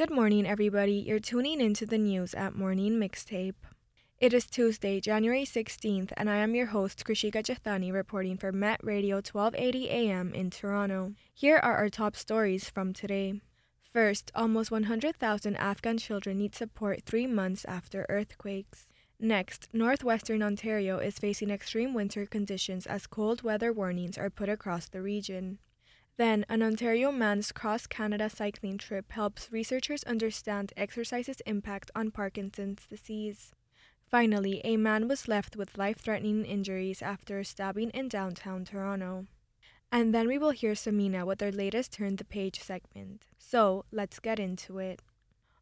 Good morning, everybody. You're tuning into the news at Morning Mixtape. It is Tuesday, January 16th, and I am your host, Krishika Jethani, reporting for Met Radio 1280 AM in Toronto. Here are our top stories from today. First, almost 100,000 Afghan children need support three months after earthquakes. Next, northwestern Ontario is facing extreme winter conditions as cold weather warnings are put across the region. Then, an Ontario man's cross Canada cycling trip helps researchers understand exercise's impact on Parkinson's disease. Finally, a man was left with life threatening injuries after a stabbing in downtown Toronto. And then we will hear Samina with their latest Turn the Page segment. So, let's get into it.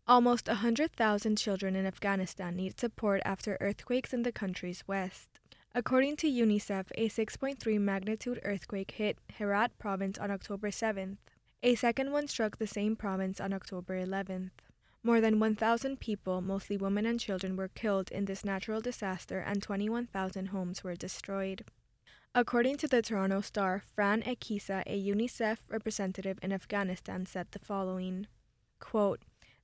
Almost 100,000 children in Afghanistan need support after earthquakes in the country's west. According to UNICEF, a 6.3 magnitude earthquake hit Herat province on October 7th. A second one struck the same province on October 11th. More than 1,000 people, mostly women and children, were killed in this natural disaster and 21,000 homes were destroyed. According to the Toronto Star, Fran Equiza, a UNICEF representative in Afghanistan, said the following quote,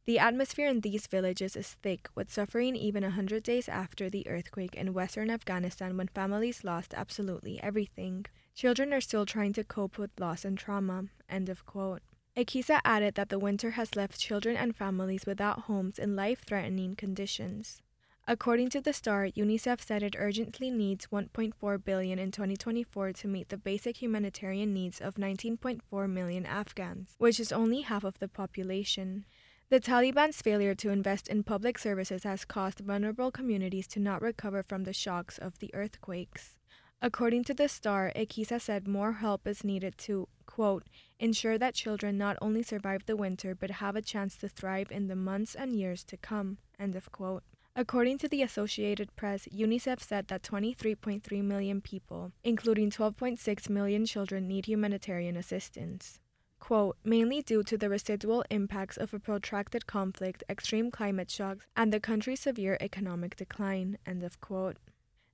the atmosphere in these villages is thick, with suffering even a hundred days after the earthquake in western Afghanistan when families lost absolutely everything. Children are still trying to cope with loss and trauma. End of quote. Equiza added that the winter has left children and families without homes in life threatening conditions. According to the Star, UNICEF said it urgently needs 1.4 billion in 2024 to meet the basic humanitarian needs of 19.4 million Afghans, which is only half of the population. The Taliban's failure to invest in public services has caused vulnerable communities to not recover from the shocks of the earthquakes. According to the Star, Equiza said more help is needed to, quote, ensure that children not only survive the winter but have a chance to thrive in the months and years to come, end of quote. According to the Associated Press, UNICEF said that 23.3 million people, including 12.6 million children, need humanitarian assistance quote, mainly due to the residual impacts of a protracted conflict, extreme climate shocks, and the country's severe economic decline, end of quote.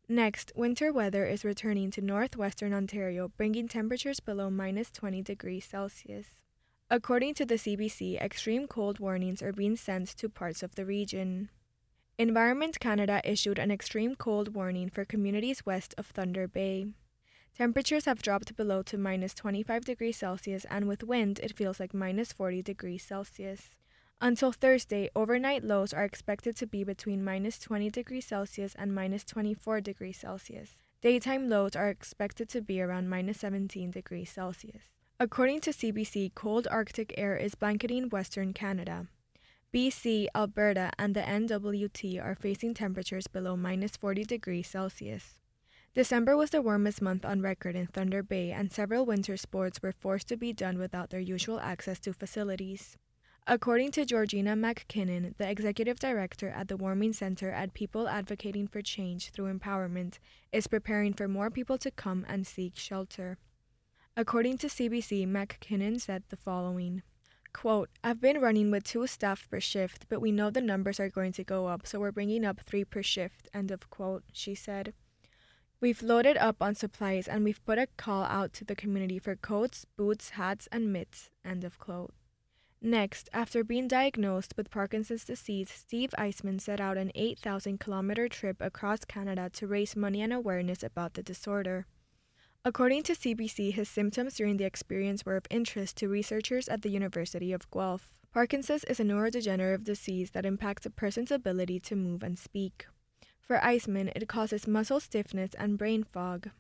Next, winter weather is returning to northwestern Ontario, bringing temperatures below minus 20 degrees Celsius. According to the CBC, extreme cold warnings are being sent to parts of the region. Environment Canada issued an extreme cold warning for communities west of Thunder Bay. Temperatures have dropped below to minus 25 degrees Celsius, and with wind, it feels like minus 40 degrees Celsius. Until Thursday, overnight lows are expected to be between minus 20 degrees Celsius and minus 24 degrees Celsius. Daytime lows are expected to be around minus 17 degrees Celsius. According to CBC, cold Arctic air is blanketing Western Canada. BC, Alberta, and the NWT are facing temperatures below minus 40 degrees Celsius. December was the warmest month on record in Thunder Bay, and several winter sports were forced to be done without their usual access to facilities. According to Georgina McKinnon, the executive director at the Warming Center at People Advocating for Change Through Empowerment, is preparing for more people to come and seek shelter. According to CBC, McKinnon said the following Quote, I've been running with two staff per shift, but we know the numbers are going to go up, so we're bringing up three per shift, end of quote, she said. We've loaded up on supplies and we've put a call out to the community for coats, boots, hats, and mitts. End of quote. Next, after being diagnosed with Parkinson's disease, Steve Eisman set out an 8,000 kilometer trip across Canada to raise money and awareness about the disorder. According to CBC, his symptoms during the experience were of interest to researchers at the University of Guelph. Parkinson's is a neurodegenerative disease that impacts a person's ability to move and speak. For Iceman, it causes muscle stiffness and brain fog.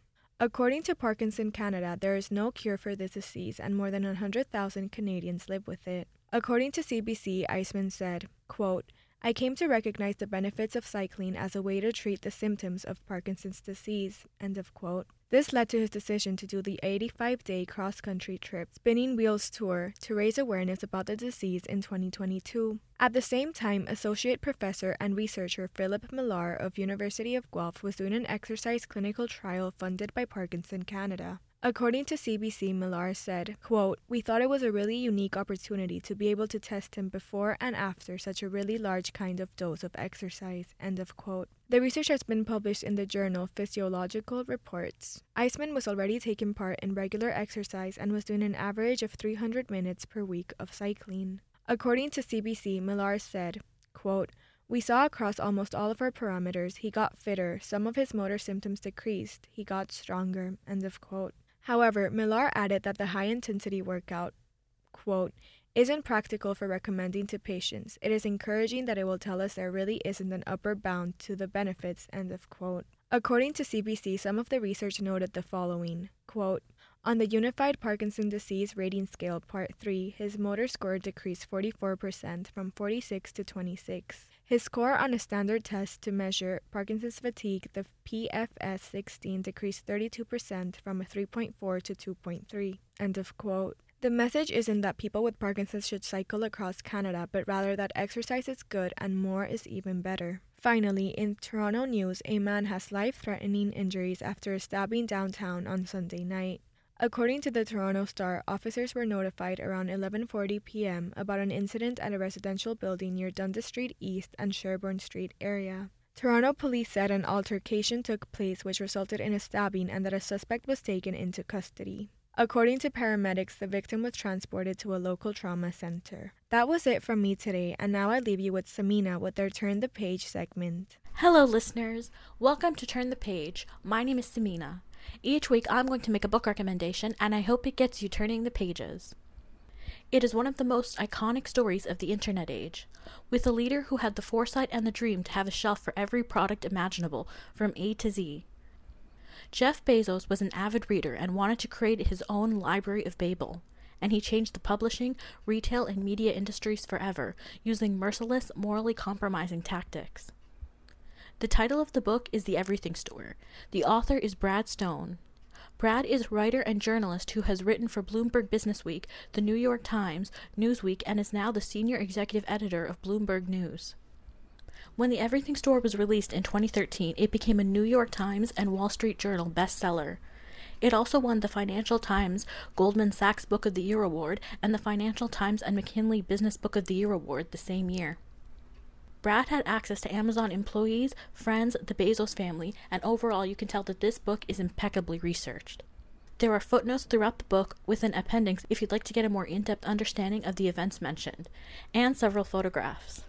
According to Parkinson Canada, there is no cure for this disease and more than 100,000 Canadians live with it. According to CBC, Iceman said, quote, I came to recognize the benefits of cycling as a way to treat the symptoms of Parkinson's disease. End of quote. This led to his decision to do the 85 day cross country trip Spinning Wheels Tour to raise awareness about the disease in 2022. At the same time, Associate Professor and researcher Philip Millar of University of Guelph was doing an exercise clinical trial funded by Parkinson Canada. According to CBC, Millar said, quote, We thought it was a really unique opportunity to be able to test him before and after such a really large kind of dose of exercise, end of quote. The research has been published in the journal Physiological Reports. Eisman was already taking part in regular exercise and was doing an average of 300 minutes per week of cycling. According to CBC, Millar said, quote, we saw across almost all of our parameters he got fitter, some of his motor symptoms decreased, he got stronger. End of quote. However, Millar added that the high intensity workout, quote, isn't practical for recommending to patients. It is encouraging that it will tell us there really isn't an upper bound to the benefits. End of quote. According to CBC, some of the research noted the following quote, on the Unified Parkinson Disease Rating Scale, Part 3, his motor score decreased 44% from 46 to 26. His score on a standard test to measure Parkinson's fatigue, the PFS 16, decreased 32% from a 3.4 to 2.3. End of quote. The message isn't that people with Parkinson's should cycle across Canada, but rather that exercise is good and more is even better. Finally, in Toronto news, a man has life threatening injuries after a stabbing downtown on Sunday night. According to the Toronto Star, officers were notified around 11:40 p.m. about an incident at a residential building near Dundas Street East and Sherbourne Street area. Toronto police said an altercation took place which resulted in a stabbing and that a suspect was taken into custody. According to paramedics, the victim was transported to a local trauma center. That was it from me today, and now I leave you with Samina with their Turn the Page segment. Hello, listeners. Welcome to Turn the Page. My name is Samina. Each week, I'm going to make a book recommendation, and I hope it gets you turning the pages. It is one of the most iconic stories of the internet age, with a leader who had the foresight and the dream to have a shelf for every product imaginable from A to Z. Jeff Bezos was an avid reader and wanted to create his own Library of Babel, and he changed the publishing, retail, and media industries forever using merciless, morally compromising tactics. The title of the book is The Everything Store. The author is Brad Stone. Brad is writer and journalist who has written for Bloomberg Businessweek, The New York Times, Newsweek, and is now the senior executive editor of Bloomberg News. When The Everything Store was released in 2013, it became a New York Times and Wall Street Journal bestseller. It also won the Financial Times Goldman Sachs Book of the Year Award and the Financial Times and McKinsey Business Book of the Year Award the same year. Brad had access to Amazon employees, friends, the Bezos family, and overall you can tell that this book is impeccably researched. There are footnotes throughout the book with an appendix if you'd like to get a more in depth understanding of the events mentioned, and several photographs.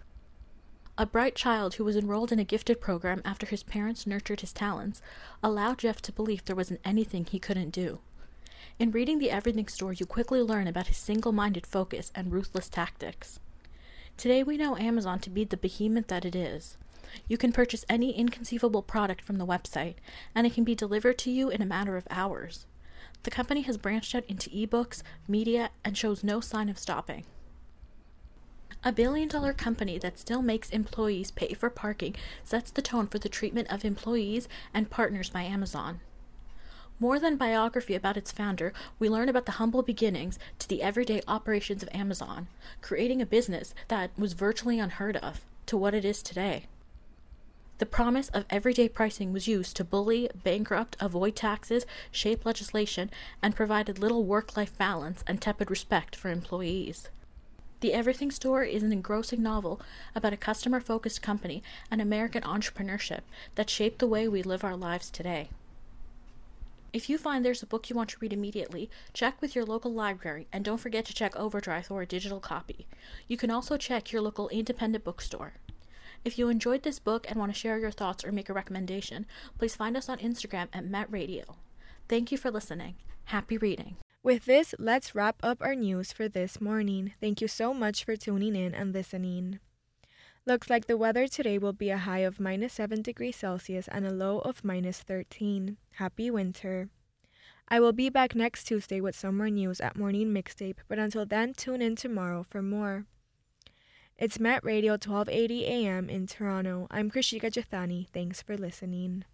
A bright child who was enrolled in a gifted program after his parents nurtured his talents allowed Jeff to believe there wasn't anything he couldn't do. In reading The Everything Store, you quickly learn about his single minded focus and ruthless tactics. Today we know Amazon to be the behemoth that it is. You can purchase any inconceivable product from the website, and it can be delivered to you in a matter of hours. The company has branched out into ebooks, media, and shows no sign of stopping. A billion dollar company that still makes employees pay for parking sets the tone for the treatment of employees and partners by Amazon. More than biography about its founder, we learn about the humble beginnings to the everyday operations of Amazon, creating a business that was virtually unheard of to what it is today. The promise of everyday pricing was used to bully, bankrupt, avoid taxes, shape legislation, and provided little work life balance and tepid respect for employees. The Everything Store is an engrossing novel about a customer focused company and American entrepreneurship that shaped the way we live our lives today. If you find there's a book you want to read immediately, check with your local library and don't forget to check Overdrive for a digital copy. You can also check your local independent bookstore. If you enjoyed this book and want to share your thoughts or make a recommendation, please find us on Instagram at Met Radio. Thank you for listening. Happy reading. With this, let's wrap up our news for this morning. Thank you so much for tuning in and listening. Looks like the weather today will be a high of minus 7 degrees Celsius and a low of minus 13. Happy winter. I will be back next Tuesday with some more news at Morning Mixtape, but until then, tune in tomorrow for more. It's Met Radio 1280 AM in Toronto. I'm Krishika Jethani. Thanks for listening.